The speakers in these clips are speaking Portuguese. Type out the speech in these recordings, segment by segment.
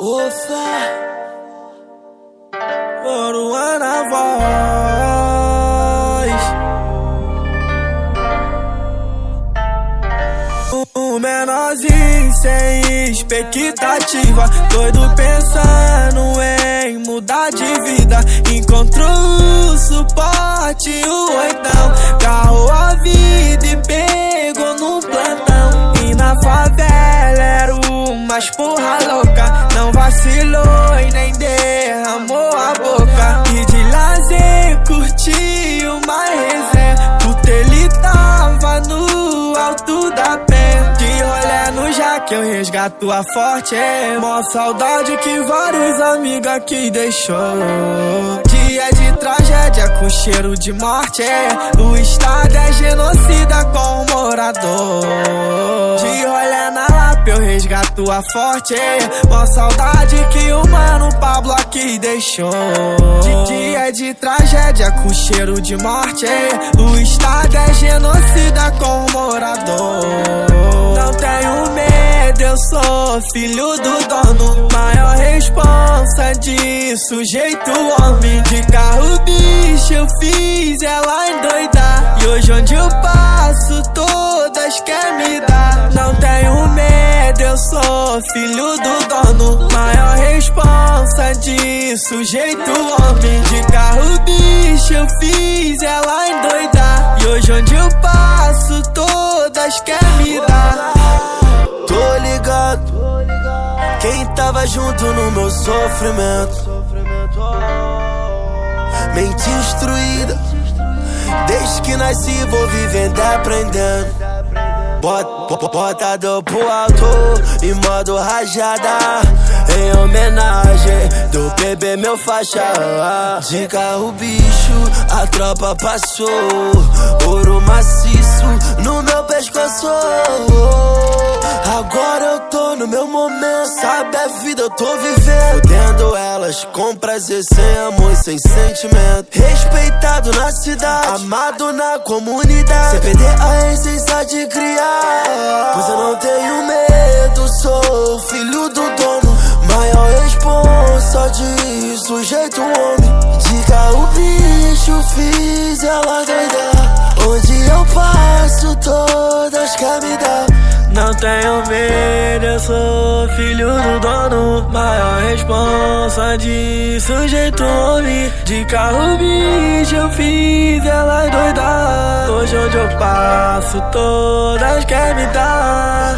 Ufa, Moruana voz. Um menorzinho sem expectativa, doido pensando em mudar de vida. Encontrou o suporte, o oitão, carro a vida e pegou no plantão. E na favela era o mais porra vacilou e nem derramou a boca. E de lazer curtiu uma resenha, puta ele tava no alto da pé. De rolé no jaque eu resgato a forte, é mó saudade que vários amigos aqui deixou. Dia de tragédia com cheiro de morte, é o estado é genocida eu resgato a forte, é mó saudade que o mano Pablo aqui deixou. De dia de tragédia com cheiro de morte, é o estado é genocida com morador. Não tenho medo, eu sou filho do dono. Maior responsa de sujeito homem. De carro bicho eu fiz ela endoidar. E hoje onde eu passo, eu sou filho do dono. Maior responsa de sujeito homem. De carro bicho eu fiz ela endoidar. E hoje onde eu passo, todas querem me dar. Tô ligado, quem tava junto no meu sofrimento. Mente instruída, desde que nasci vou vivendo aprendendo. Bota, bota do pro alto em modo rajada. Em homenagem do bebê meu faixa. De carro bicho a tropa passou. Ouro maciço no meu pescoço meu momento Sabe a vida eu tô vivendo. Fudendo elas com prazer Sem amor e sem sentimento. Respeitado na cidade Amado na comunidade. Sem perder a essência de criar Pois eu não tenho medo Sou filho do dono. Maior responsa de sujeito homem. De carro bicho fiz ela Não tenho medo, eu sou filho do dono. Maior responsa de sujeito homem. De carro bicho eu fiz ela doidar. Hoje onde eu passo, todas querem me dar.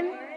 Amen.